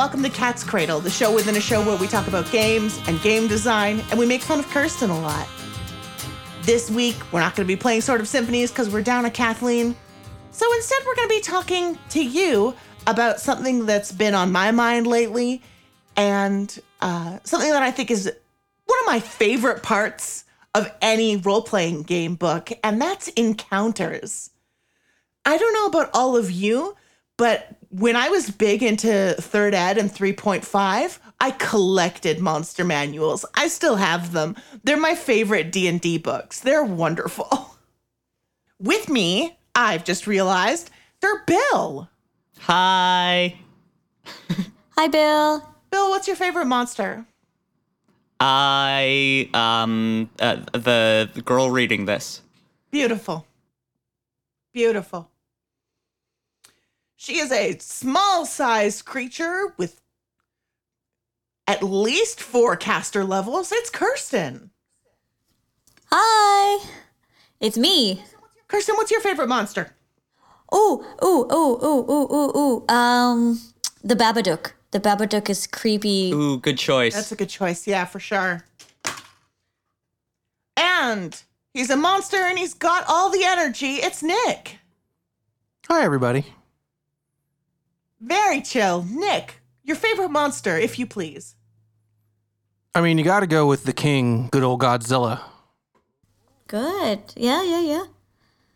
Welcome to Cat's Cradle, the show within a show where we talk about games and game design, and we make fun of Kirsten a lot. This week, we're not going to be playing Sword of Symphonies because we're down a Kathleen. So instead, we're going to be talking to you about something that's been on my mind lately and uh, something that I think is one of my favorite parts of any role playing game book, and that's encounters. I don't know about all of you, but when I was big into third ed and 3.5, I collected monster manuals. I still have them. They're my favorite D&D books. They're wonderful. With me, I've just realized, they're Bill. Hi. Hi, Bill. Bill, what's your favorite monster? I um uh, the, the girl reading this. Beautiful. Beautiful. She is a small sized creature with at least four caster levels. It's Kirsten. Hi. It's me. Kirsten, what's your favorite monster? Oh, oh, oh, oh, oh, oh, oh. Um, the Babadook. The Babadook is creepy. Ooh, good choice. That's a good choice. Yeah, for sure. And he's a monster and he's got all the energy. It's Nick. Hi, everybody. Very chill. Nick, your favorite monster, if you please. I mean, you got to go with the king, good old Godzilla. Good. Yeah, yeah, yeah.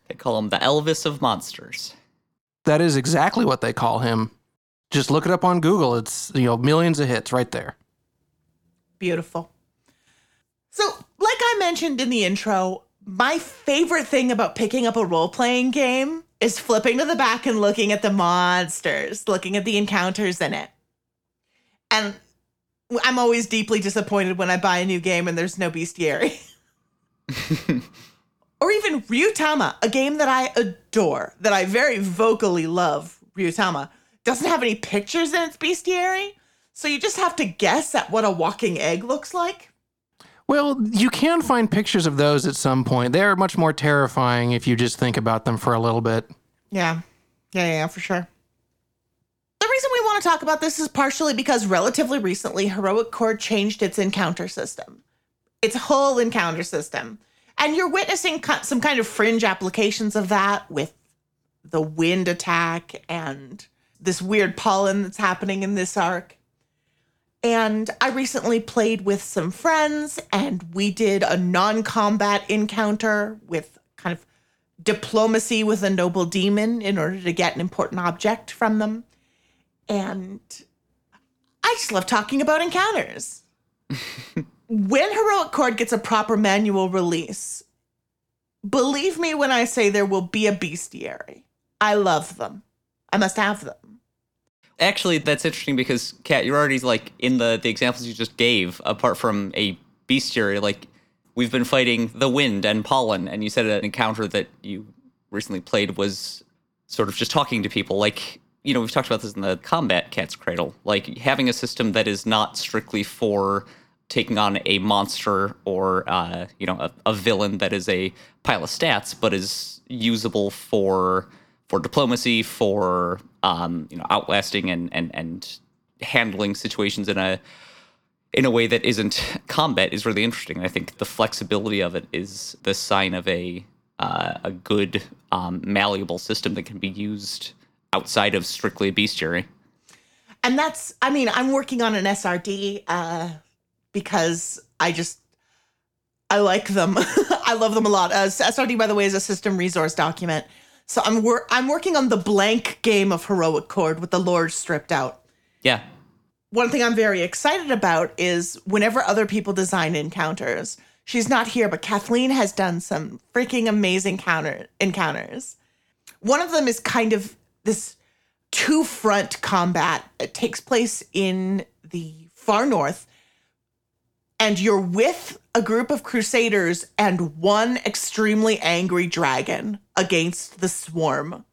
they call him the Elvis of monsters. That is exactly what they call him. Just look it up on Google. It's, you know, millions of hits right there. Beautiful. So, like I mentioned in the intro, my favorite thing about picking up a role playing game is flipping to the back and looking at the monsters, looking at the encounters in it. And I'm always deeply disappointed when I buy a new game and there's no bestiary. or even Ryutama, a game that I adore, that I very vocally love, Ryutama, doesn't have any pictures in its bestiary. So you just have to guess at what a walking egg looks like. Well, you can find pictures of those at some point. They're much more terrifying if you just think about them for a little bit. Yeah. Yeah, yeah, yeah, for sure. The reason we want to talk about this is partially because relatively recently, Heroic Chord changed its encounter system, its whole encounter system. And you're witnessing some kind of fringe applications of that with the wind attack and this weird pollen that's happening in this arc. And I recently played with some friends and we did a non combat encounter with kind of diplomacy with a noble demon in order to get an important object from them. And I just love talking about encounters. when Heroic Chord gets a proper manual release, believe me when I say there will be a bestiary. I love them. I must have them. Actually, that's interesting because Kat, you're already like in the the examples you just gave. Apart from a bestiary, like we've been fighting the wind and pollen, and you said an encounter that you recently played was sort of just talking to people. Like you know, we've talked about this in the combat cat's cradle. Like having a system that is not strictly for taking on a monster or uh, you know a, a villain that is a pile of stats, but is usable for for diplomacy, for um, you know outlasting and and and handling situations in a in a way that isn't combat is really interesting. I think the flexibility of it is the sign of a uh, a good um, malleable system that can be used outside of strictly a bestiary. And that's, I mean, I'm working on an SRD uh, because I just, I like them. I love them a lot. Uh, SRD, by the way, is a system resource document. So I'm wor- I'm working on the blank game of Heroic Chord with the lore stripped out. Yeah, One thing I'm very excited about is whenever other people design encounters, she's not here, but Kathleen has done some freaking amazing counter encounters. One of them is kind of this two front combat. It takes place in the far north, and you're with a group of crusaders and one extremely angry dragon against the swarm.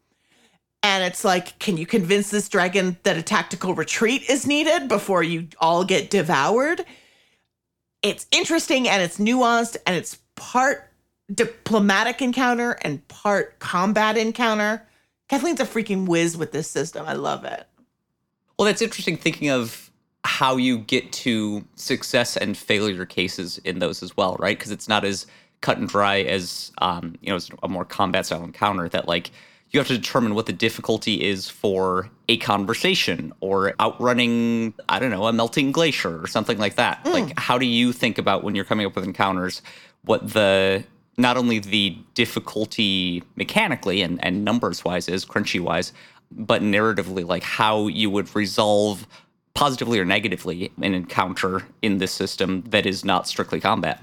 And it's like, can you convince this dragon that a tactical retreat is needed before you all get devoured? It's interesting and it's nuanced and it's part diplomatic encounter and part combat encounter. Kathleen's a freaking whiz with this system. I love it. Well, that's interesting thinking of how you get to success and failure cases in those as well, right? Because it's not as cut and dry as um, you know, as a more combat style encounter that like you have to determine what the difficulty is for a conversation or outrunning, I don't know, a melting glacier or something like that. Like, how do you think about when you're coming up with encounters what the not only the difficulty mechanically and, and numbers wise is, crunchy wise, but narratively, like how you would resolve positively or negatively an encounter in this system that is not strictly combat?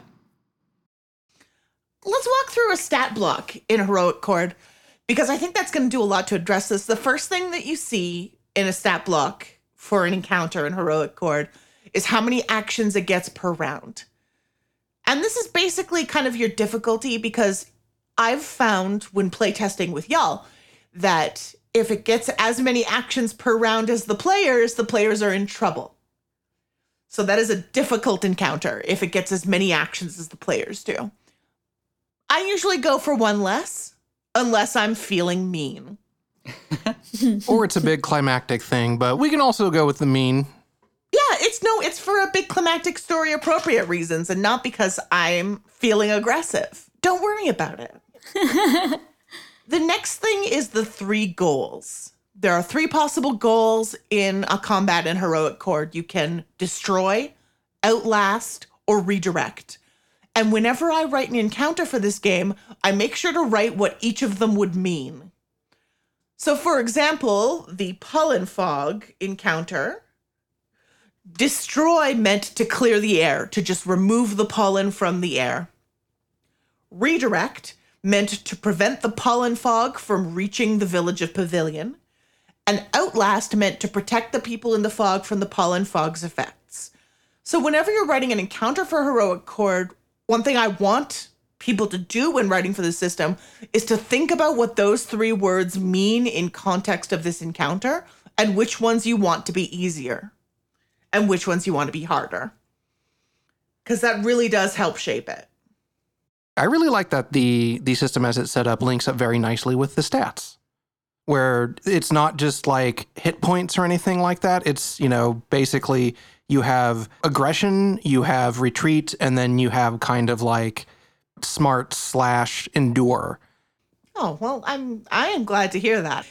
Let's walk through a stat block in Heroic Chord because I think that's going to do a lot to address this. The first thing that you see in a stat block for an encounter in Heroic Chord is how many actions it gets per round. And this is basically kind of your difficulty because I've found when playtesting with y'all that if it gets as many actions per round as the players, the players are in trouble. So that is a difficult encounter if it gets as many actions as the players do. I usually go for one less, unless I'm feeling mean. or it's a big climactic thing, but we can also go with the mean. Yeah, it's no, it's for a big climactic story appropriate reasons and not because I'm feeling aggressive. Don't worry about it. the next thing is the three goals. There are three possible goals in a combat and heroic chord. You can destroy, outlast, or redirect. And whenever I write an encounter for this game, I make sure to write what each of them would mean. So, for example, the pollen fog encounter Destroy meant to clear the air, to just remove the pollen from the air. Redirect meant to prevent the pollen fog from reaching the village of Pavilion. And Outlast meant to protect the people in the fog from the pollen fog's effects. So, whenever you're writing an encounter for Heroic Chord, one thing I want people to do when writing for the system is to think about what those three words mean in context of this encounter and which ones you want to be easier and which ones you want to be harder. Because that really does help shape it. I really like that the the system as it's set up links up very nicely with the stats. Where it's not just like hit points or anything like that. It's, you know, basically you have aggression, you have retreat, and then you have kind of like smart slash endure. Oh, well, I'm I am glad to hear that.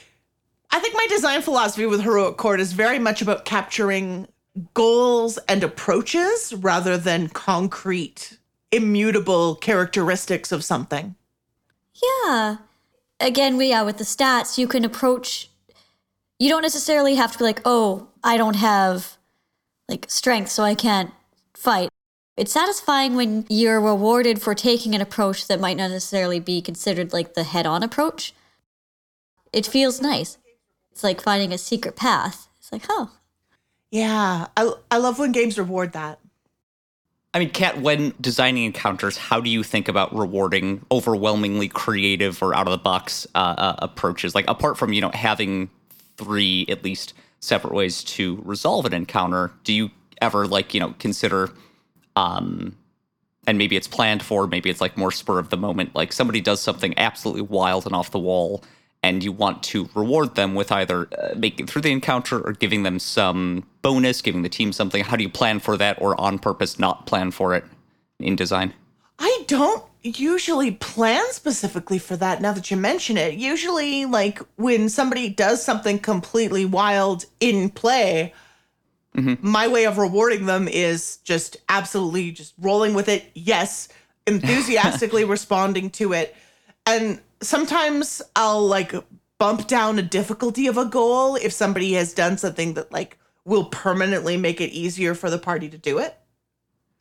I think my design philosophy with Heroic Chord is very much about capturing goals and approaches rather than concrete, immutable characteristics of something. Yeah. Again, we are with the stats, you can approach you don't necessarily have to be like, "Oh, I don't have like strength, so I can't fight." It's satisfying when you're rewarded for taking an approach that might not necessarily be considered like the head-on approach. It feels nice. It's like finding a secret path. It's like, "Oh, Yeah, I, I love when games reward that. I mean, Kat, when designing encounters, how do you think about rewarding overwhelmingly creative or out of the box uh, uh, approaches? Like, apart from you know having three at least separate ways to resolve an encounter, do you ever like you know consider, um, and maybe it's planned for, maybe it's like more spur of the moment, like somebody does something absolutely wild and off the wall, and you want to reward them with either uh, making through the encounter or giving them some bonus, giving the team something. How do you plan for that, or on purpose not plan for it in design? I don't usually plan specifically for that now that you mention it. Usually, like when somebody does something completely wild in play, mm-hmm. my way of rewarding them is just absolutely just rolling with it. Yes, enthusiastically responding to it. And sometimes I'll like bump down a difficulty of a goal if somebody has done something that like will permanently make it easier for the party to do it.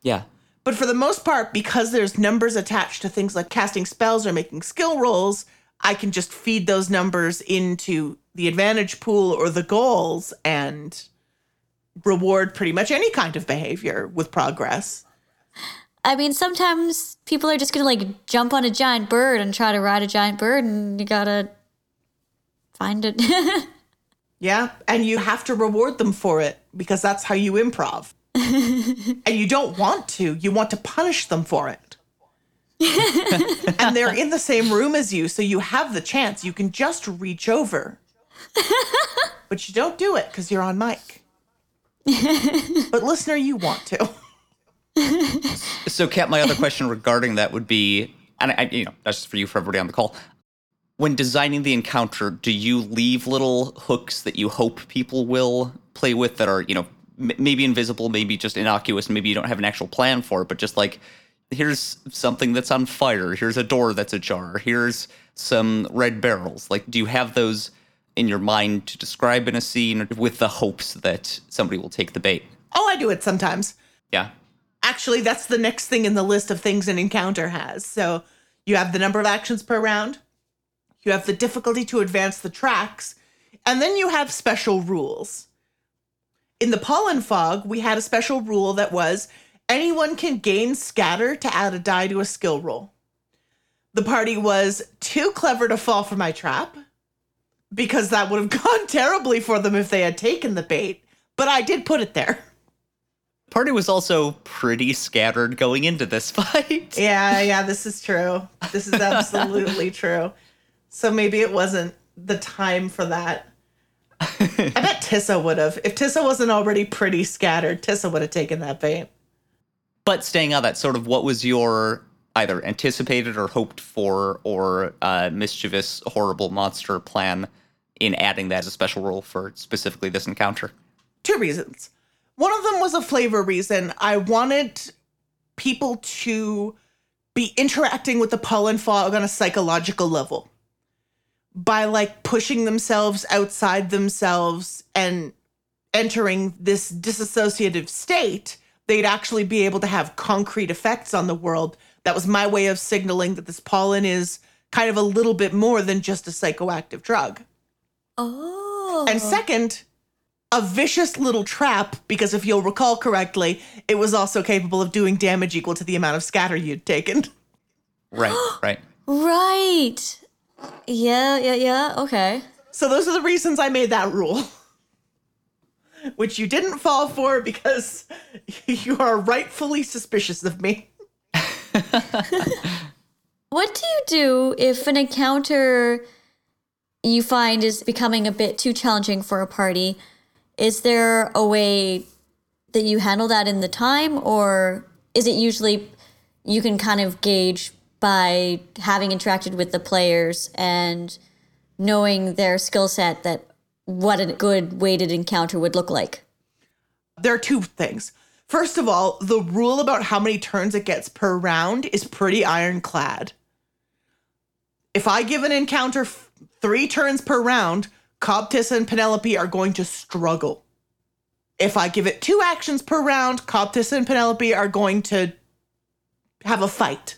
Yeah. But for the most part, because there's numbers attached to things like casting spells or making skill rolls, I can just feed those numbers into the advantage pool or the goals and reward pretty much any kind of behavior with progress. I mean, sometimes people are just gonna like jump on a giant bird and try to ride a giant bird, and you gotta find it. Yeah. And you have to reward them for it because that's how you improv. And you don't want to, you want to punish them for it. and they're in the same room as you, so you have the chance. You can just reach over. but you don't do it because you're on mic. but listener, you want to. So, Kat, my other question regarding that would be, and I, you know, that's just for you, for everybody on the call. When designing the encounter, do you leave little hooks that you hope people will play with that are, you know, m- maybe invisible, maybe just innocuous, maybe you don't have an actual plan for it, but just like, here's something that's on fire, here's a door that's ajar, here's some red barrels. Like, do you have those in your mind to describe in a scene with the hopes that somebody will take the bait? Oh, I do it sometimes. Yeah. Actually, that's the next thing in the list of things an encounter has. So you have the number of actions per round, you have the difficulty to advance the tracks, and then you have special rules. In the pollen fog, we had a special rule that was anyone can gain scatter to add a die to a skill roll. The party was too clever to fall for my trap because that would have gone terribly for them if they had taken the bait, but I did put it there. Party was also pretty scattered going into this fight. Yeah, yeah, this is true. This is absolutely true. So maybe it wasn't the time for that. I bet Tissa would have. If Tissa wasn't already pretty scattered, Tissa would have taken that bait. But staying on that, sort of what was your either anticipated or hoped for or uh, mischievous, horrible monster plan in adding that as a special rule for specifically this encounter? Two reasons. One of them was a flavor reason. I wanted people to be interacting with the pollen fog on a psychological level by like pushing themselves outside themselves and entering this disassociative state they'd actually be able to have concrete effects on the world that was my way of signaling that this pollen is kind of a little bit more than just a psychoactive drug Oh. and second, a vicious little trap, because if you'll recall correctly, it was also capable of doing damage equal to the amount of scatter you'd taken. Right, right. Right. Yeah, yeah, yeah. Okay. So those are the reasons I made that rule. Which you didn't fall for because you are rightfully suspicious of me. What do you do if an encounter you find is becoming a bit too challenging for a party? Is there a way that you handle that in the time, or is it usually you can kind of gauge by having interacted with the players and knowing their skill set that what a good weighted encounter would look like? There are two things. First of all, the rule about how many turns it gets per round is pretty ironclad. If I give an encounter f- three turns per round, Coptis and Penelope are going to struggle. If I give it two actions per round, Coptis and Penelope are going to have a fight.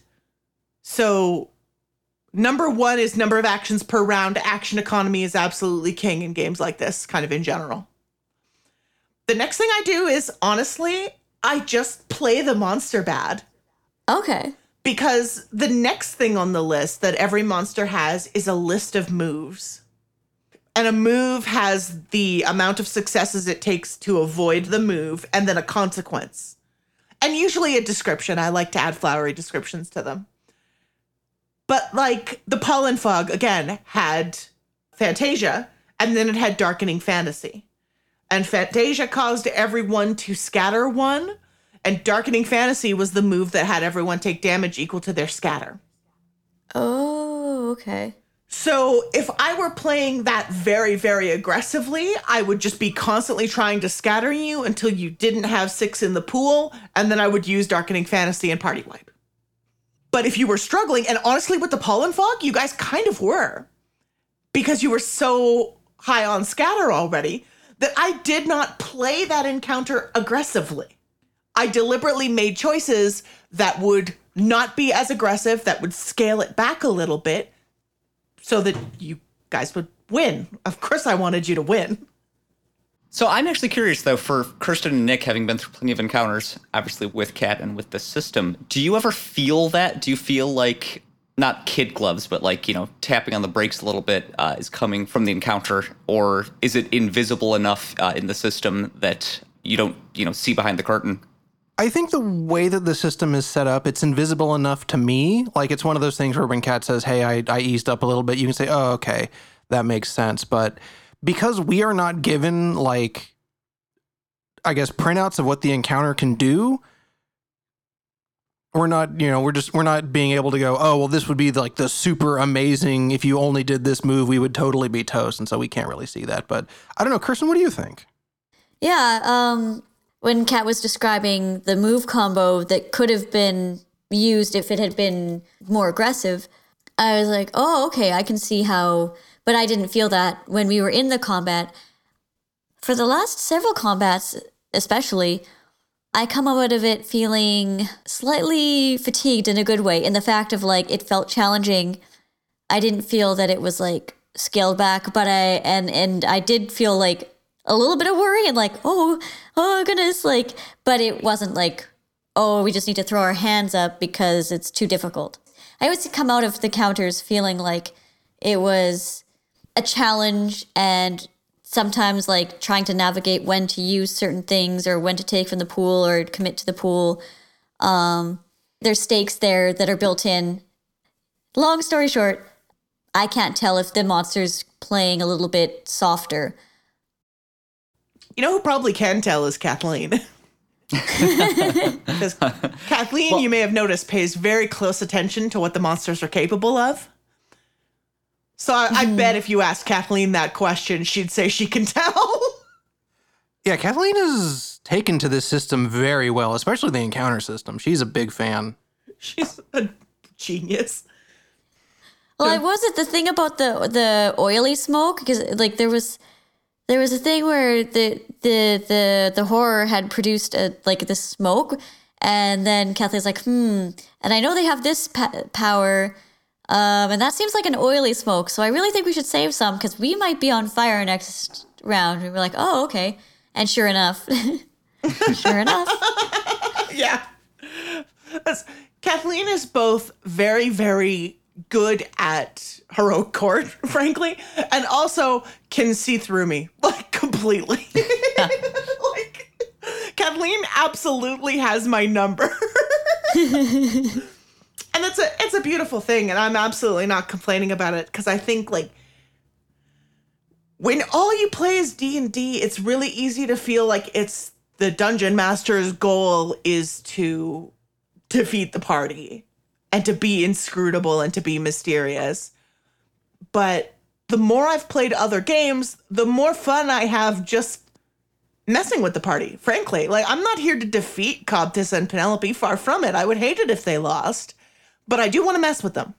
So, number one is number of actions per round. Action economy is absolutely king in games like this, kind of in general. The next thing I do is honestly, I just play the monster bad Okay. because the next thing on the list that every monster has is a list of moves. And a move has the amount of successes it takes to avoid the move and then a consequence. And usually a description. I like to add flowery descriptions to them. But like the pollen fog again had Fantasia and then it had darkening fantasy. And Fantasia caused everyone to scatter one, and Darkening Fantasy was the move that had everyone take damage equal to their scatter. Oh, okay. So if I were playing that very, very aggressively, I would just be constantly trying to scatter you until you didn't have six in the pool, and then I would use Darkening Fantasy and Party Wipe. But if you were struggling, and honestly, with the pollen fog, you guys kind of were, because you were so high on scatter already, that I did not play that encounter aggressively. I deliberately made choices that would not be as aggressive, that would scale it back a little bit, so that you guys would win. Of course, I wanted you to win. So I'm actually curious though, for Kirsten and Nick having been through plenty of encounters, obviously with Kat and with the system, do you ever feel that? Do you feel like not kid gloves, but like you know, tapping on the brakes a little bit uh, is coming from the encounter, or is it invisible enough uh, in the system that you don't you know see behind the curtain? I think the way that the system is set up, it's invisible enough to me. Like it's one of those things where when Kat says, "Hey, I, I eased up a little bit," you can say, "Oh, okay, that makes sense." But because we are not given like I guess, printouts of what the encounter can do, we're not, you know, we're just we're not being able to go, oh, well, this would be like the super amazing. If you only did this move, we would totally be toast, and so we can't really see that. But I don't know, Kirsten, what do you think? Yeah, um, when Kat was describing the move combo that could have been used if it had been more aggressive, I was like, oh, okay, I can see how. But I didn't feel that when we were in the combat. For the last several combats, especially, I come out of it feeling slightly fatigued in a good way, in the fact of like it felt challenging. I didn't feel that it was like scaled back, but I and and I did feel like a little bit of worry and like, oh, oh goodness, like, but it wasn't like, oh, we just need to throw our hands up because it's too difficult. I always come out of the counters feeling like it was a challenge and sometimes like trying to navigate when to use certain things or when to take from the pool or commit to the pool. Um, there's stakes there that are built in. Long story short, I can't tell if the monster's playing a little bit softer. You know who probably can tell is Kathleen. Because Kathleen, you may have noticed, pays very close attention to what the monsters are capable of. So I, I bet if you asked Kathleen that question, she'd say she can tell. Yeah, Kathleen is taken to this system very well, especially the encounter system. She's a big fan. She's a genius. Well, I was it the thing about the the oily smoke because like there was there was a thing where the the the the horror had produced a like this smoke, and then Kathleen's like, hmm, and I know they have this pa- power. Um, and that seems like an oily smoke, so I really think we should save some because we might be on fire next round. We were like, oh, okay. And sure enough, sure enough, Yeah. That's- Kathleen is both very, very good at heroic chord, frankly, and also can see through me like completely. like Kathleen absolutely has my number. And it's a it's a beautiful thing and I'm absolutely not complaining about it because I think like when all you play is D&D, it's really easy to feel like it's the dungeon master's goal is to defeat the party and to be inscrutable and to be mysterious. But the more I've played other games, the more fun I have just messing with the party, frankly. Like, I'm not here to defeat Coptis and Penelope, far from it. I would hate it if they lost, but I do want to mess with them.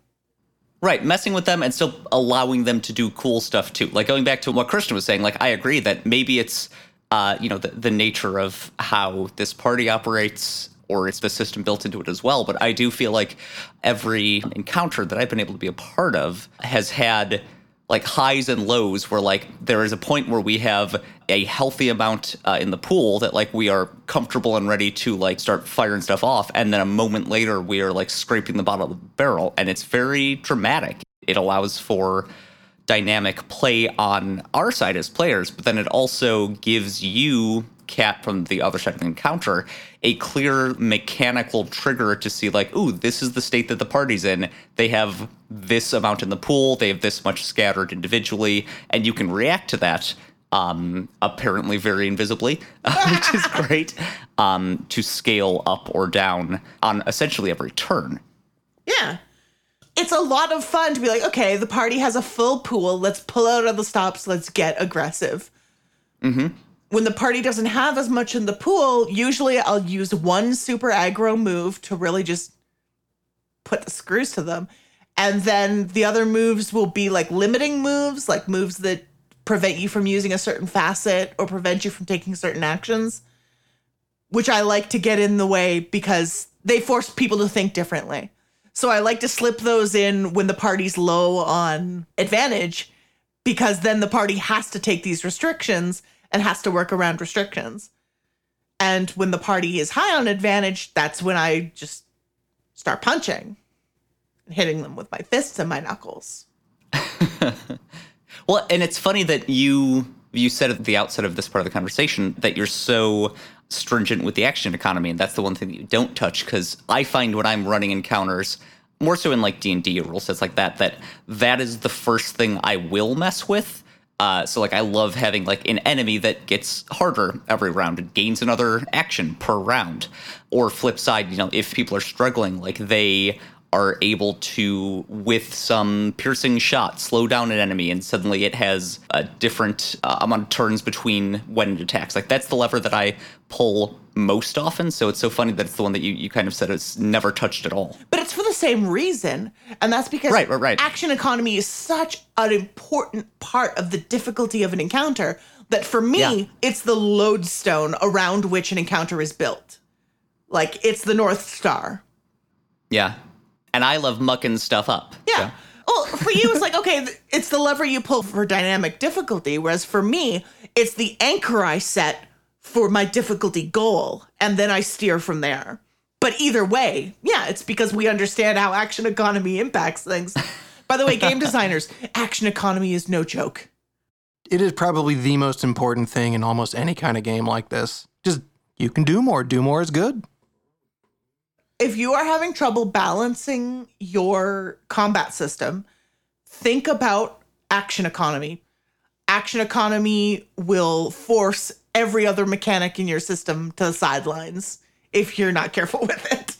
Right, messing with them and still allowing them to do cool stuff too. Like going back to what Kirsten was saying, like I agree that maybe it's uh, you know, the, the nature of how this party operates or it's the system built into it as well. But I do feel like every encounter that I've been able to be a part of has had like highs and lows where like there is a point where we have a healthy amount uh, in the pool that like we are comfortable and ready to like start firing stuff off. And then a moment later we are like scraping the bottom of the barrel. And it's very dramatic. It allows for dynamic play on our side as players but then it also gives you Kat from the other side of the encounter a clear mechanical trigger to see like ooh this is the state that the party's in they have this amount in the pool they have this much scattered individually and you can react to that um, apparently very invisibly which is great um, to scale up or down on essentially every turn Yeah. It's a lot of fun to be like, okay, the party has a full pool. Let's pull out of the stops. Let's get aggressive. Mm-hmm. When the party doesn't have as much in the pool, usually I'll use one super aggro move to really just put the screws to them. And then the other moves will be like limiting moves, like moves that prevent you from using a certain facet or prevent you from taking certain actions, which I like to get in the way because they force people to think differently. So I like to slip those in when the party's low on advantage because then the party has to take these restrictions and has to work around restrictions. And when the party is high on advantage, that's when I just start punching and hitting them with my fists and my knuckles. Well, and it's funny that you you said at the outset of this part of the conversation that you're so stringent with the action economy, and that's the one thing that you don't touch. Because I find when I'm running encounters, more so in like D and D or rule sets like that, that that is the first thing I will mess with. Uh, so like I love having like an enemy that gets harder every round and gains another action per round. Or flip side, you know, if people are struggling, like they are able to, with some piercing shot, slow down an enemy, and suddenly it has a different uh, amount of turns between when it attacks. Like that's the lever that I pull most often. So it's so funny that it's the one that you, you kind of said it's never touched at all. But it's for the same reason. And that's because Right, right, right. action economy is such an important part of the difficulty of an encounter that for me, Yeah. it's the lodestone around which an encounter is built. Like it's the North Star. Yeah. And I love mucking stuff up. Yeah. so. Well, for you, it's like, okay, it's the lever you pull for dynamic difficulty. Whereas for me, it's the anchor I set for my difficulty goal. And then I steer from there. But either way, yeah, it's because we understand how action economy impacts things. By the way, game designers, action economy is no joke. It is probably the most important thing in almost any kind of game like this. Just you can do more. Do more is good. If you are having trouble balancing your combat system, think about action economy. Action economy will force every other mechanic in your system to the sidelines if you're not careful with it.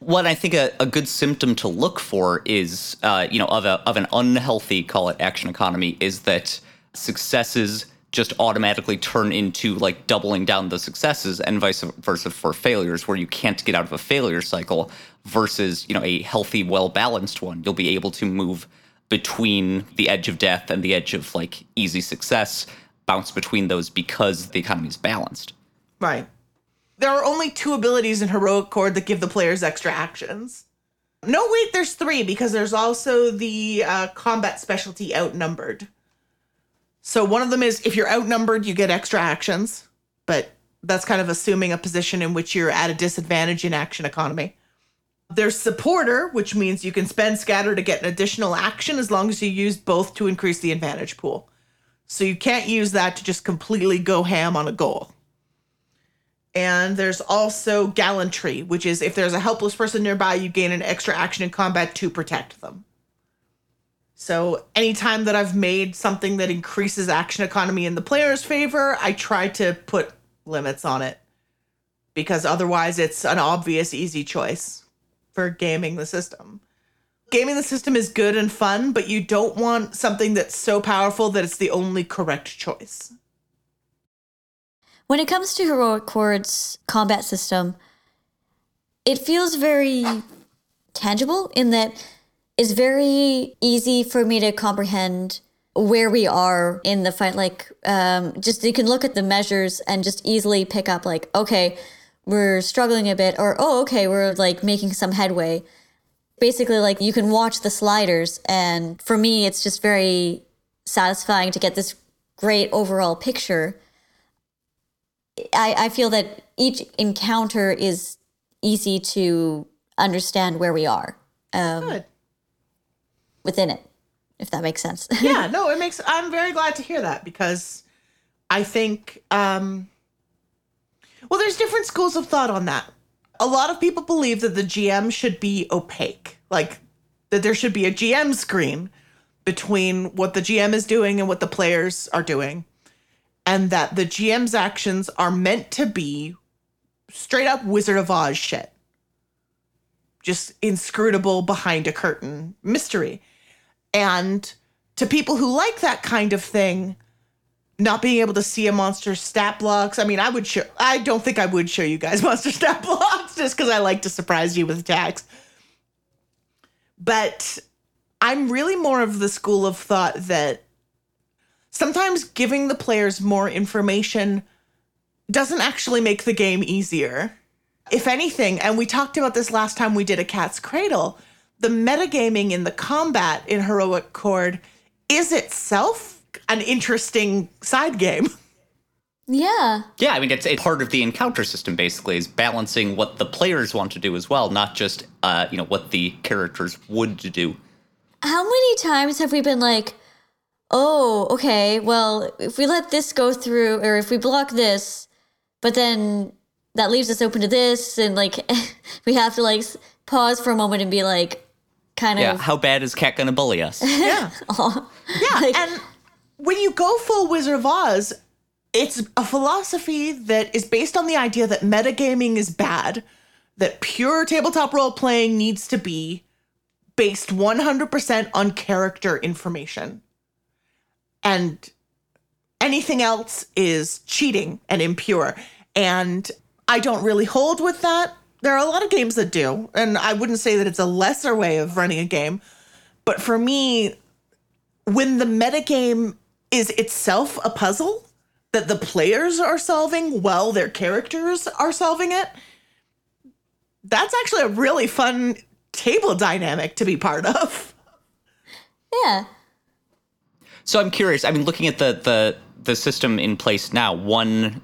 what I think a, a good symptom to look for is, uh, you know, of a of an unhealthy, call it action economy, is that successes just automatically turn into like doubling down the successes, and vice versa for failures, where you can't get out of a failure cycle. Versus, you know, a healthy, well balanced one, you'll be able to move between the edge of death and the edge of like easy success, bounce between those because the economy is balanced. Right. There are only two abilities in Heroic Chord that give the players extra actions. No, wait, there's three because there's also the uh, combat specialty outnumbered. So one of them is if you're outnumbered, you get extra actions, but that's kind of assuming a position in which you're at a disadvantage in action economy. There's supporter, which means you can spend scatter to get an additional action as long as you use both to increase the advantage pool. So you can't use that to just completely go ham on a goal. And there's also gallantry, which is if there's a helpless person nearby, you gain an extra action in combat to protect them. So anytime that I've made something that increases action economy in the player's favor, I try to put limits on it. Because otherwise it's an obvious easy choice for gaming the system. Gaming the system is good and fun, but you don't want something that's so powerful that it's the only correct choice. When it comes to Heroic Chord's combat system, it feels very tangible in that it's very easy for me to comprehend where we are in the fight. Like, um, just you can look at the measures and just easily pick up, like, okay, we're struggling a bit, or oh, okay, we're like making some headway. Basically, like you can watch the sliders, and for me, it's just very satisfying to get this great overall picture. I, I feel that each encounter is easy to understand where we are um, Good. Within it, if that makes sense. yeah, no, it makes I'm very glad to hear that because I think um well there's different schools of thought on that. A lot of people believe that the GM should be opaque, like that there should be a GM screen between what the GM is doing and what the players are doing. And that the GM's actions are meant to be straight up Wizard of Oz shit. Just inscrutable behind a curtain mystery. And to people who like that kind of thing, not being able to see a monster stat blocks. I mean, I would show, I don't think I would show you guys monster stat blocks just because I like to surprise you with attacks. But I'm really more of the school of thought that sometimes giving the players more information doesn't actually make the game easier. If anything, and we talked about this last time we did a Cat's Cradle, the metagaming in the combat in Heroic Chord is itself an interesting side game. yeah. Yeah, I mean it's a part of the encounter system basically is balancing what the players want to do as well, not just uh, you know what the characters would do. How many times have we been like, oh, okay, well, if we let this go through, or if we block this, but then that leaves us open to this, and like we have to like pause for a moment and be like, kind Yeah, of, how bad is Kat gonna bully us? Yeah. yeah. Like- and when you go full Wizard of Oz, it's a philosophy that is based on the idea that metagaming is bad, that pure tabletop role playing needs to be based 100% on character information. And anything else is cheating and impure. And I don't really hold with that. There are a lot of games that do, and I wouldn't say that it's a lesser way of running a game. But for me, when the metagame is itself a puzzle that the players are solving while their characters are solving it, that's actually a really fun table dynamic to be part of. Yeah. So I'm curious. I mean, looking at the the the system in place now, one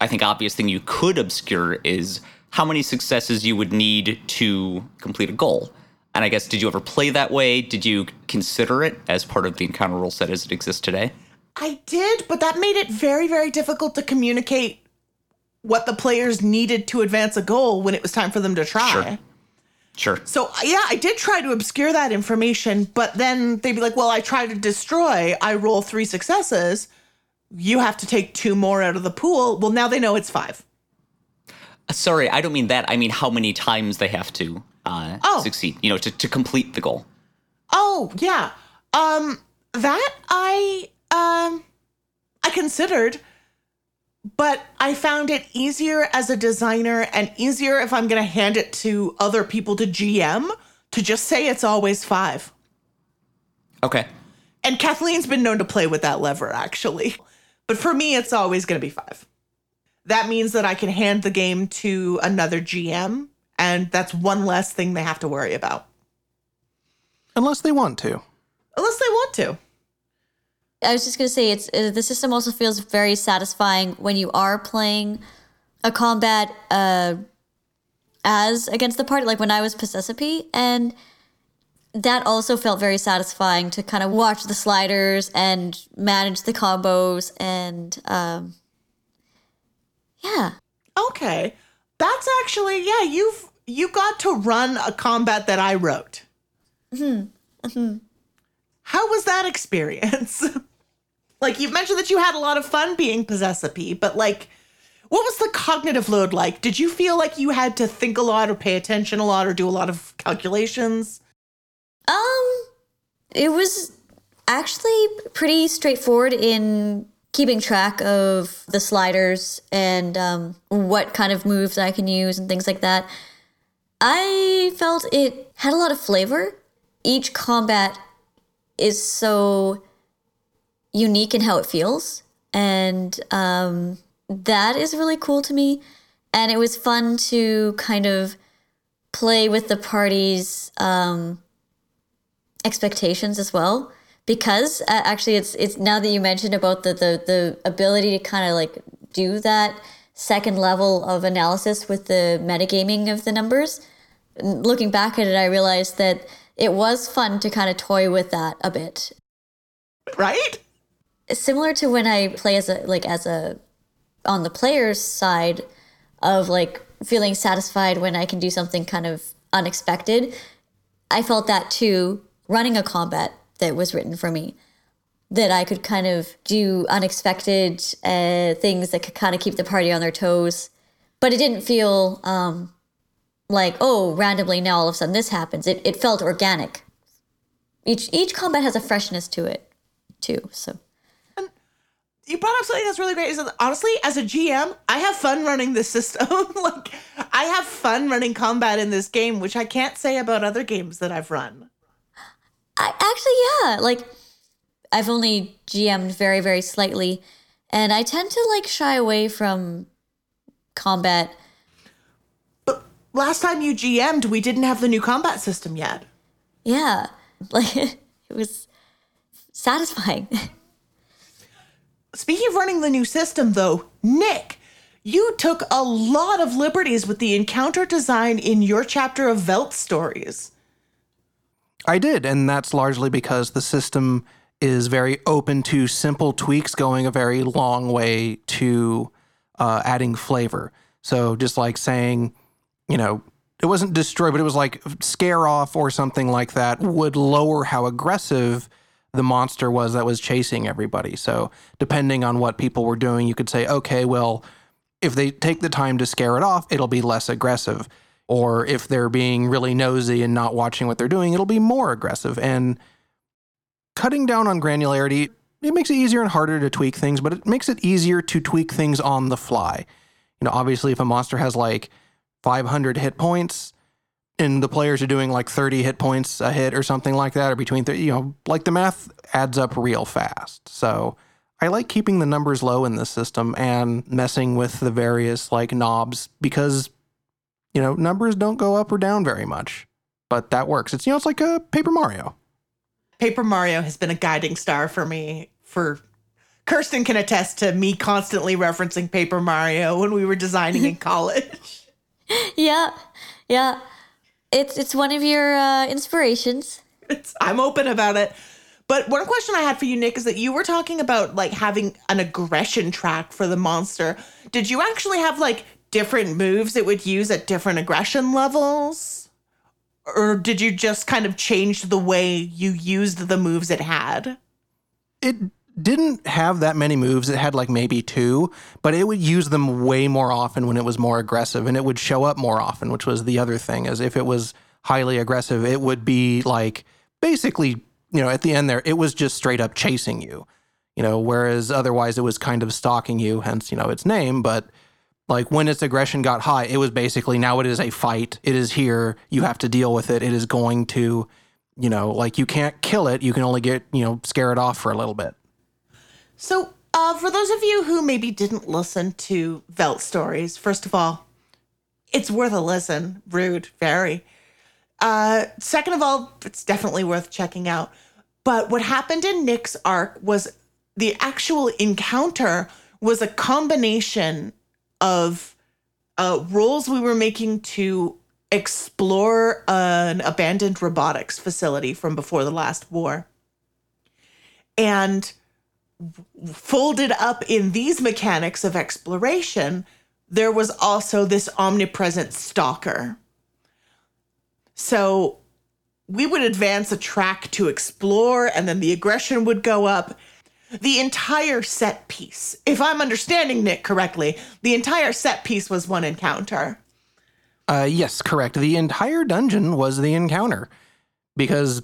I think obvious thing you could obscure is how many successes you would need to complete a goal. And I guess did you ever play that way? Did you consider it as part of the encounter rule set as it exists today? I did, but that made it very, very difficult to communicate what the players needed to advance a goal when it was time for them to try. Sure. Sure. So yeah, I did try to obscure that information, but then they'd be like, "Well, I try to destroy. I roll three successes. You have to take two more out of the pool." Well, now they know it's five. Sorry, I don't mean that. I mean how many times they have to uh, Oh. succeed. You know, to, to complete the goal. Oh yeah, um, that I um, I considered, but I found it easier as a designer and easier if I'm gonna hand it to other people to GM to just say it's always five. Okay. And Kathleen's been known to play with that lever, actually. But for me, it's always going to be five. That means that I can hand the game to another GM, and that's one less thing they have to worry about. Unless they want to. Unless they want to. I was just gonna say it's uh, the system also feels very satisfying when you are playing a combat uh, as against the party. Like when I was Possessipe, and that also felt very satisfying to kind of watch the sliders and manage the combos and um, yeah, Okay. That's actually, yeah, you've you got to run a combat that I wrote. Mhm. How was that experience? like you mentioned that you had a lot of fun being Possessipe, but like what was the cognitive load like? Did you feel like you had to think a lot or pay attention a lot or do a lot of calculations? Um, it was actually pretty straightforward in keeping track of the sliders and um, what kind of moves I can use and things like that. I felt it had a lot of flavor. Each combat is so unique in how it feels, and um, that is really cool to me. And it was fun to kind of play with the party's um, expectations as well because uh, actually it's it's now that you mentioned about the the, the ability to kind of like do that second level of analysis with the metagaming of the numbers looking back at it i realized that it was fun to kind of toy with that a bit Right? similar to when i play as a like as a on the player's side of like feeling satisfied when i can do something kind of unexpected i felt that too running a combat that was written for me that I could kind of do unexpected uh, things that could kind of keep the party on their toes. But it didn't feel um, like, oh, randomly now all of a sudden this happens. It, it felt organic. Each each combat has a freshness to it, too. So you brought up something that's really great. Is that honestly, as a GM, I have fun running this system. like, I have fun running combat in this game, which I can't say about other games that I've run. I actually, yeah, like I've only GM'd very, very slightly, and I tend to like shy away from combat. But last time you GM'd, we didn't have the new combat system yet. Yeah, like it was satisfying. Speaking of running the new system, though, Nick, you took a lot of liberties with the encounter design in your chapter of Velt stories. I did, and that's largely because the system is very open to simple tweaks going a very long way to uh, adding flavor. So just like saying, you know, it wasn't destroy, but it was like scare off or something like that would lower how aggressive the monster was that was chasing everybody. So, depending on what people were doing, you could say, okay, well, if they take the time to scare it off, it'll be less aggressive. Or if they're being really nosy and not watching what they're doing, it'll be more aggressive. And cutting down on granularity, it makes it easier and harder to tweak things, but it makes it easier to tweak things on the fly. You know, obviously, if a monster has like 500 hit points and the players are doing like 30 hit points a hit or something like that, or between, 30, you know, like the math adds up real fast. So I like keeping the numbers low in this system and messing with the various like knobs because, you know, numbers don't go up or down very much, but that works. It's, you know, it's like a Paper Mario. Paper Mario has been a guiding star for me for Kirsten can attest to me constantly referencing Paper Mario when we were designing in college. Yeah, yeah. It's it's one of your uh, inspirations. It's, I'm open about it. But one question I had for you, Nick, is that you were talking about like having an aggression track for the monster. Did you actually have like different moves it would use at different aggression levels? Or did you just kind of change the way you used the moves it had? It didn't have that many moves. It had like maybe two, but it would use them way more often when it was more aggressive and it would show up more often, which was the other thing. As if it was highly aggressive, it would be like basically, you know, at the end there, it was just straight up chasing you, you know, whereas otherwise it was kind of stalking you, hence, you know, its name. But like when its aggression got high, it was basically now it is a fight. It is here. You have to deal with it. It is going to, you know, like you can't kill it. You can only get, you know, scare it off for a little bit. So, uh, for those of you who maybe didn't listen to Velt stories, first of all, it's worth a listen. Rude, very. Uh, second of all, it's definitely worth checking out. But what happened in Nick's arc was the actual encounter was a combination of uh, rolls we were making to explore an abandoned robotics facility from before the last war. And folded up in these mechanics of exploration, there was also this omnipresent stalker. So we would advance a track to explore, and then the aggression would go up. The entire set piece, if I'm understanding Nick correctly, the entire set piece was one encounter. Uh, yes, correct. The entire dungeon was the encounter because,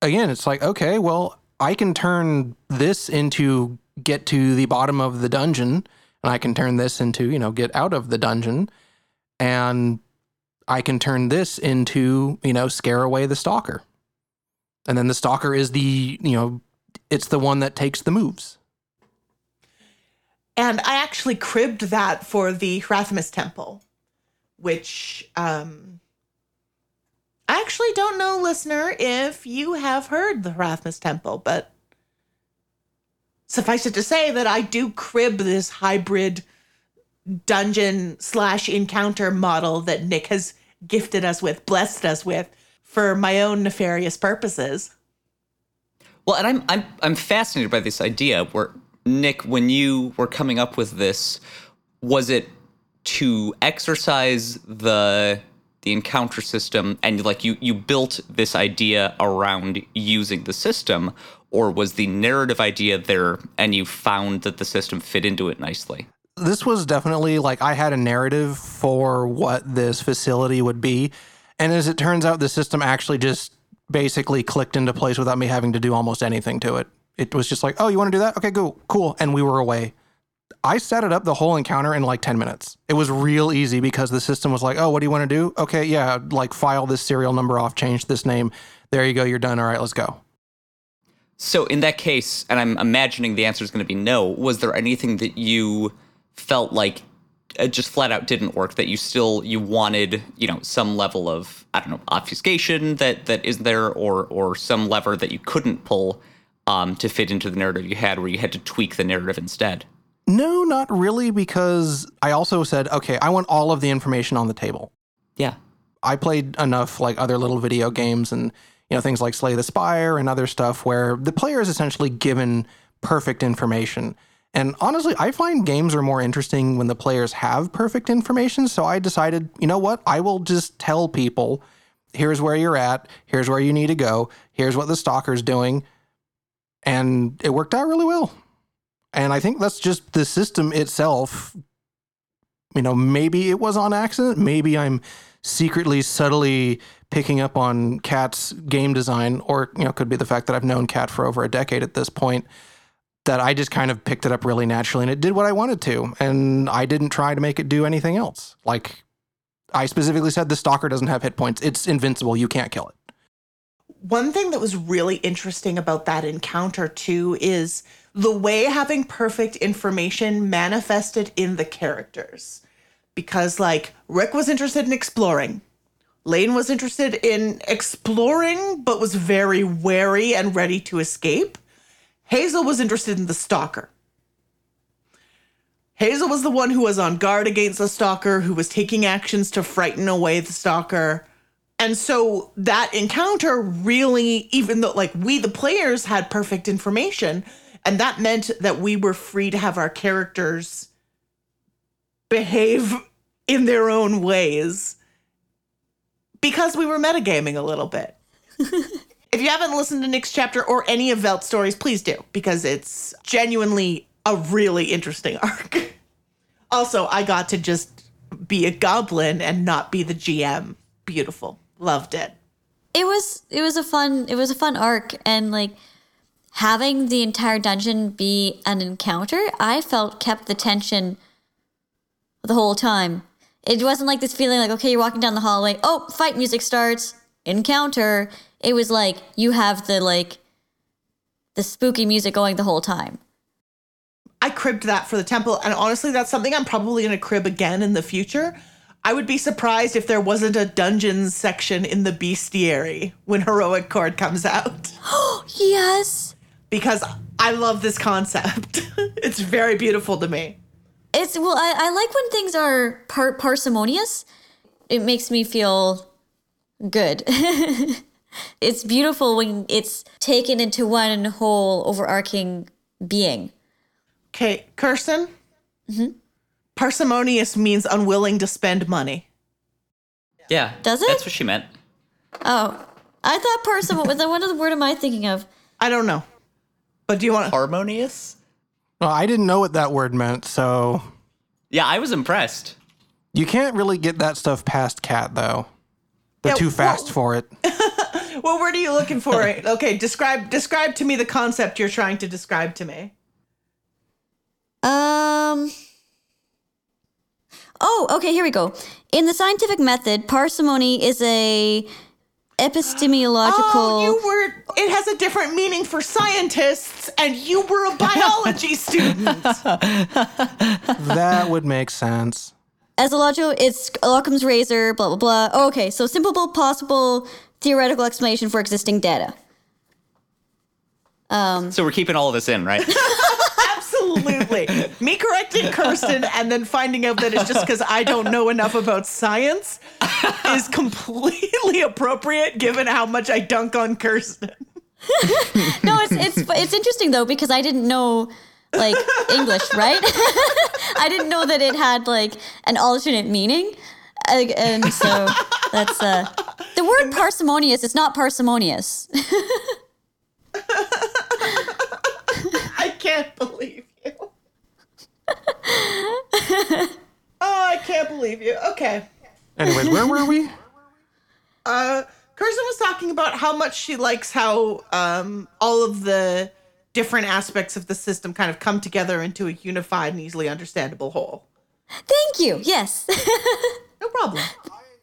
again, it's like, okay, well, I can turn this into get to the bottom of the dungeon, and I can turn this into, you know, get out of the dungeon, and I can turn this into, you know, scare away the stalker. And then the stalker is the, you know, it's the one that takes the moves. And I actually cribbed that for the Hrathmus Temple, which um, I actually don't know, listener, if you have heard the Hrathmus Temple, but suffice it to say that I do crib this hybrid dungeon slash encounter model that Nick has gifted us with, blessed us with, for my own nefarious purposes. Well, and I'm I'm I'm fascinated by this idea where Nick, when you were coming up with this, was it to exercise the the encounter system and like you you built this idea around using the system or was the narrative idea there and you found that the system fit into it nicely this was definitely like I had a narrative for what this facility would be. And as it turns out, the system actually just basically clicked into place without me having to do almost anything to it. It was just like, oh, you want to do that? Okay, go, cool. And we were away. I set it up the whole encounter in like 10 minutes. It was real easy because the system was like, oh, what do you want to do? Okay, yeah, like file this serial number off, change this name. There you go, you're done. All right, let's go. So, in that case, and I'm imagining the answer is going to be no, was there anything that you felt like it just flat out didn't work that you still you wanted you know some level of i don't know obfuscation that that is there or or some lever that you couldn't pull um, to fit into the narrative you had where you had to tweak the narrative instead No, not really, because I also said, okay, I want all of the information on the table. yeah I played enough like other little video games and you know things like Slay the Spire and other stuff where the player is essentially given perfect information. And honestly, I find games are more interesting when the players have perfect information. So I decided, you know what? I will just tell people, here's where you're at, here's where you need to go, here's what the stalker's doing. and it worked out really well. And I think that's just the system itself. You know, maybe it was on accident. Maybe I'm secretly, subtly picking up on Kat's game design, or, you know, could be the fact that I've known Kat for over a decade at this point, that I just kind of picked it up really naturally and it did what I wanted to. And I didn't try to make it do anything else. Like, I specifically said the stalker doesn't have hit points. It's invincible. You can't kill it. One thing that was really interesting about that encounter, too, is the way having perfect information manifested in the characters. Because, like, Rick was interested in exploring, Lane was interested in exploring, but was very wary and ready to escape. Hazel was interested in the stalker. Hazel was the one who was on guard against the stalker, who was taking actions to frighten away the stalker. And so that encounter really, even though like we, the players, had perfect information, and that meant that we were free to have our characters behave in their own ways because we were metagaming a little bit. if you haven't listened to Nick's chapter or any of Velt's stories, please do because it's genuinely a really interesting arc. also, I got to just be a goblin and not be the GM. Beautiful. Loved it. It was it was a fun it was a fun arc and like having the entire dungeon be an encounter, I felt kept the tension the whole time. It wasn't like this feeling like, okay, you're walking down the hallway, oh, fight music starts, encounter. It was like you have the like the spooky music going the whole time. I cribbed that for the temple, and honestly, that's something I'm probably going to crib again in the future. I would be surprised if there wasn't a dungeons section in the bestiary when Heroic Chord comes out. Oh yes. because I love this concept. it's very beautiful to me. It's well, I, I like when things are par- parsimonious. It makes me feel good. it's beautiful when it's taken into one whole overarching being. Okay, Kirsten. hmm Parsimonious means unwilling to spend money. Yeah. Does it? That's what she meant. Oh, I thought parsimonious. what other word am I thinking of? I don't know. But do you want? Harmonious? Well, I didn't know what that word meant, so Yeah, I was impressed. you can't really get that stuff past Kat though. They're Yeah, too fast well- for it. What word are you looking for? okay, describe describe to me the concept you're trying to describe to me. Um. Oh, okay. Here we go. In the scientific method, parsimony is a epistemological. Oh, you were. It has a different meaning for scientists, and you were a biology student. that would make sense. As a logical, it's Occam's razor, blah, blah, blah. Oh, okay, so simple, possible theoretical explanation for existing data. Um, so we're keeping all of this in, right? Absolutely. Me correcting Kirsten and then finding out that it's just because I don't know enough about science is completely appropriate given how much I dunk on Kirsten. No, it's it's it's interesting though because I didn't know like English, right? I didn't know that it had like an alternate meaning, and so that's uh the word parsimonious is not parsimonious. I can't believe you. oh, I can't believe you. Okay. Anyways, where were we? Uh, Kirsten was talking about how much she likes how um, all of the different aspects of the system kind of come together into a unified and easily understandable whole. Thank you. Yes. No problem.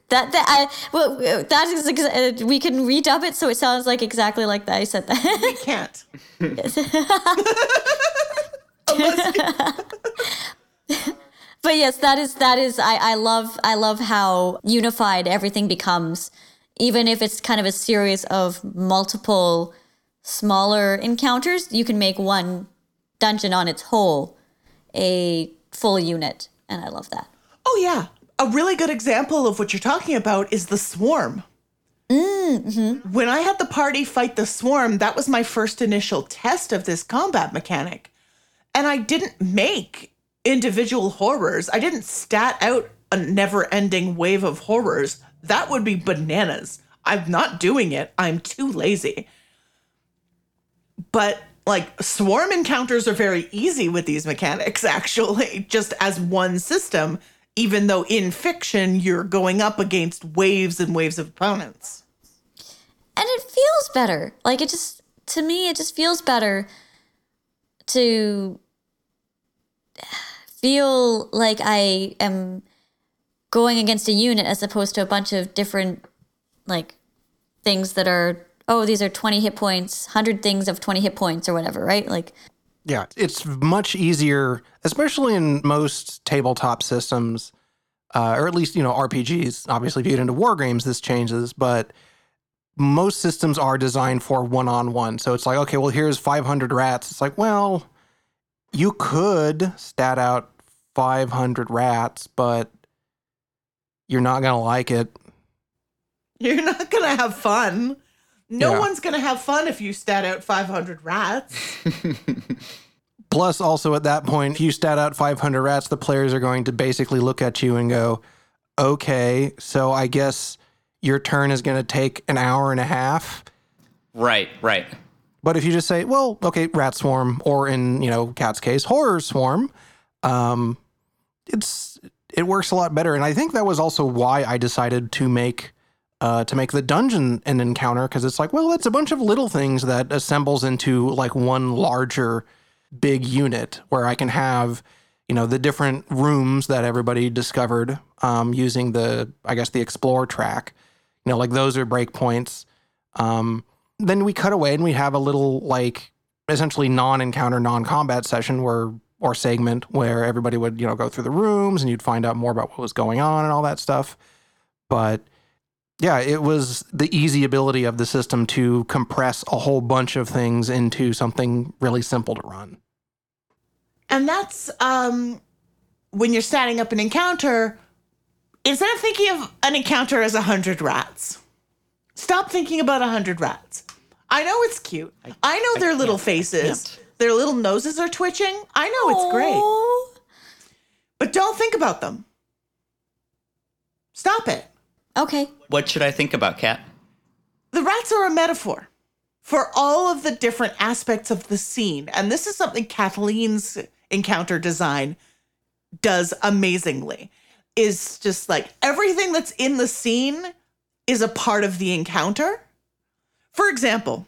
That that I well that is exa- uh, we can redub it so it sounds like exactly like that I said that. We can't. But yes, that is that is I I love I love how unified everything becomes, even if it's kind of a series of multiple smaller encounters. You can make one dungeon on its whole a full unit, and I love that. oh, yeah. A really good example of what you're talking about is the swarm. Mm-hmm. When I had the party fight the swarm, that was my first initial test of this combat mechanic. And I didn't make individual horrors. I didn't stat out a never ending wave of horrors. That would be bananas. I'm not doing it. I'm too lazy. But like swarm encounters are very easy with these mechanics actually just as one system even though in fiction you're going up against waves and waves of opponents and it feels better. Like it just to me, it just feels better to feel like I am going against a unit as opposed to a bunch of different like things that are oh these are 20 hit points 100 things of 20 hit points or whatever right like Yeah, it's much easier, especially in most tabletop systems, uh, or at least you know RPGs. Obviously, if you get into war games, this changes, but most systems are designed for one-on-one. So it's like, okay, well, here's 500 rats. It's like, well, you could stat out 500 rats, but you're not gonna like it. you're not gonna have fun no Yeah. one's gonna have fun if you stat out 500 rats Plus, also at that point, if you stat out 500 rats, the players are going to basically look at you and go, okay, so I guess your turn is going to take an hour and a half. Right, right. But if you just say, well, okay, rat swarm, or in, you know, Kat's case, horror swarm, um, it's it works a lot better. And I think that was also why I decided to make uh, to make the dungeon an encounter because it's like, well, it's a bunch of little things that assembles into like one larger big unit where I can have, you know, the different rooms that everybody discovered um, using the, I guess, the explore track. You know, like those are breakpoints. Um, then we cut away and we have a little like essentially non-encounter, non-combat session where or segment where everybody would you know go through the rooms and you'd find out more about what was going on and all that stuff. But yeah, it was the easy ability of the system to compress a whole bunch of things into something really simple to run. And that's um, when you're setting up an encounter, instead of thinking of an encounter as a 100 rats, stop thinking about a 100 rats. I know it's cute. I, know their little faces, their little noses are twitching. I know it's great. But don't think about them. Stop it. Okay What should I think about, Kat? The rats are a metaphor for all of the different aspects of the scene. And this is something Kathleen's encounter design does amazingly. Is just like everything that's in the scene is a part of the encounter. For example,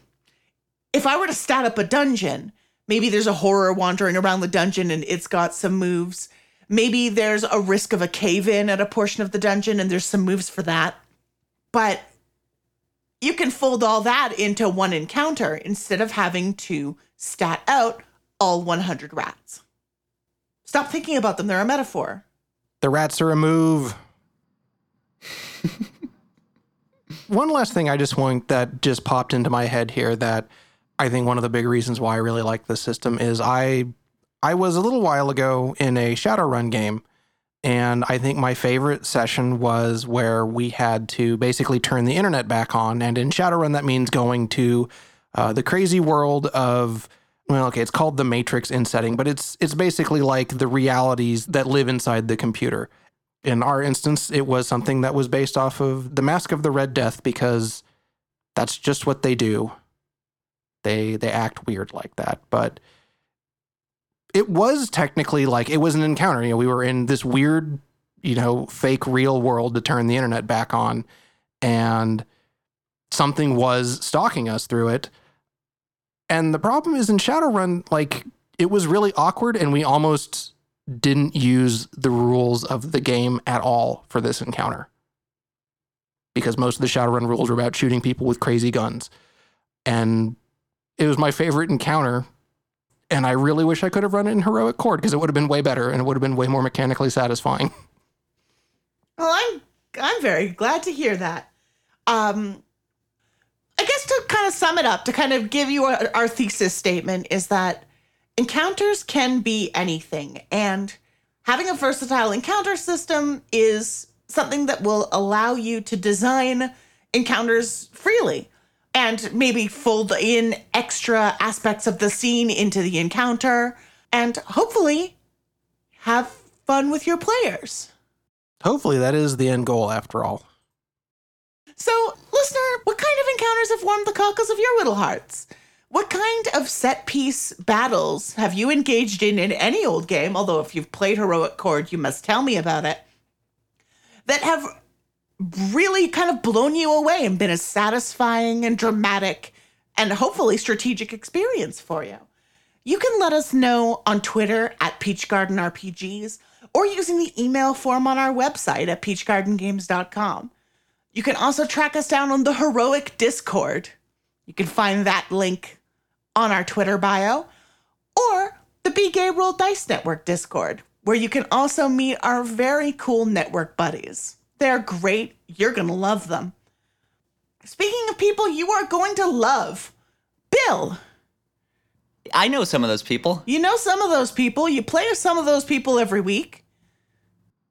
if I were to stat up a dungeon, maybe there's a horror wandering around the dungeon and it's got some moves. Maybe there's a risk of a cave in at a portion of the dungeon and there's some moves for that. But you can fold all that into one encounter instead of having to stat out all 100 rats. Stop thinking about them, they're a metaphor. The rats are a move. one last thing I just want that just popped into my head here that I think one of the big reasons why I really like this system is I I was a little while ago in a Shadowrun game and I think my favorite session was where we had to basically turn the internet back on and in Shadowrun that means going to uh, the crazy world of well okay it's called the matrix in setting but it's it's basically like the realities that live inside the computer in our instance, it was something that was based off of the Masque of the Red Death because that's just what they do. They they act weird like that, but it was technically like it was an encounter. You know, we were in this weird, you know, fake real world to turn the internet back on, and something was stalking us through it. And the problem is in Shadowrun, like it was really awkward, and we almost didn't use the rules of the game at all for this encounter. Because most of the Shadowrun rules were about shooting people with crazy guns. And it was my favorite encounter. And I really wish I could have run it in Heroic Chord because it would have been way better and it would have been way more mechanically satisfying. Well, I'm I'm very glad to hear that. Um I guess to kind of sum it up, to kind of give you our thesis statement is that encounters can be anything and having a versatile encounter system is something that will allow you to design encounters freely and maybe fold in extra aspects of the scene into the encounter and hopefully have fun with your players. Hopefully, that is the end goal after all. So, listener, what kind of encounters have warmed the cockles of your little hearts? What kind of set piece battles have you engaged in in any old game? Although, if you've played Heroic Chord, you must tell me about it. That have really kind of blown you away and been a satisfying and dramatic and hopefully strategic experience for you. You can let us know on Twitter at Peach Garden RPGs or using the email form on our website at peachgardengames.com. You can also track us down on the Heroic Discord. You can find that link on our Twitter bio or the Be Gay Roll Dice Network Discord, where you can also meet our very cool network buddies. They're great. You're going to love them. Speaking of people you are going to love, Bill. I know some of those people. You know some of those people. You play with some of those people every week.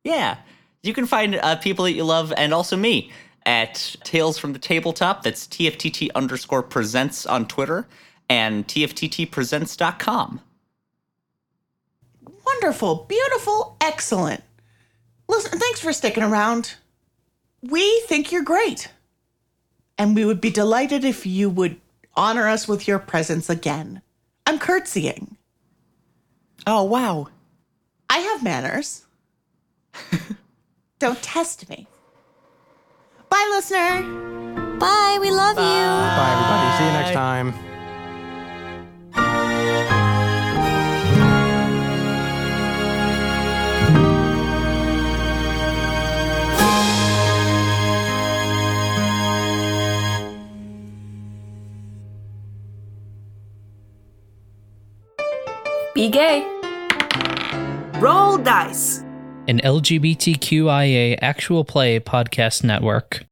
Yeah. You can find uh, people that you love and also me at Tales from the Tabletop. That's TFTT underscore presents on Twitter and TFTTpresents.com. Wonderful, beautiful, excellent. Listen, thanks for sticking around. We think you're great. And we would be delighted if you would honor us with your presence again. I'm curtsying. Oh, wow. I have manners. Don't test me. Bye, listener. Bye. We love you. Bye, everybody. See you next time. Be gay. Roll dice. An LGBTQIA actual play podcast network.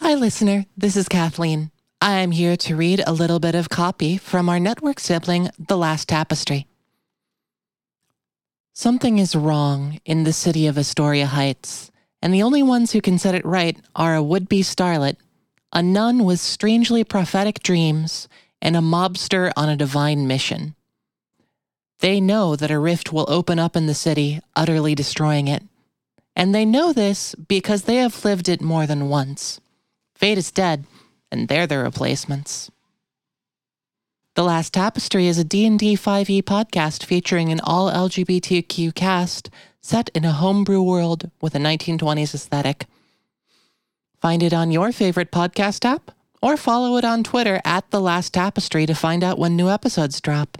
Hi, listener. This is Kathleen. I am here to read a little bit of copy from our network sibling, The Last Tapestry. Something is wrong in the city of Astoria Heights, and the only ones who can set it right are a would be starlet, a nun with strangely prophetic dreams, and a mobster on a divine mission. They know that a rift will open up in the city, utterly destroying it. And they know this because they have lived it more than once. Fate is dead, and they're the replacements. The Last Tapestry is a D&D 5e podcast featuring an all LGBTQ cast set in a homebrew world with a 1920s aesthetic. Find it on your favorite podcast app or follow it on Twitter at The Last Tapestry to find out when new episodes drop.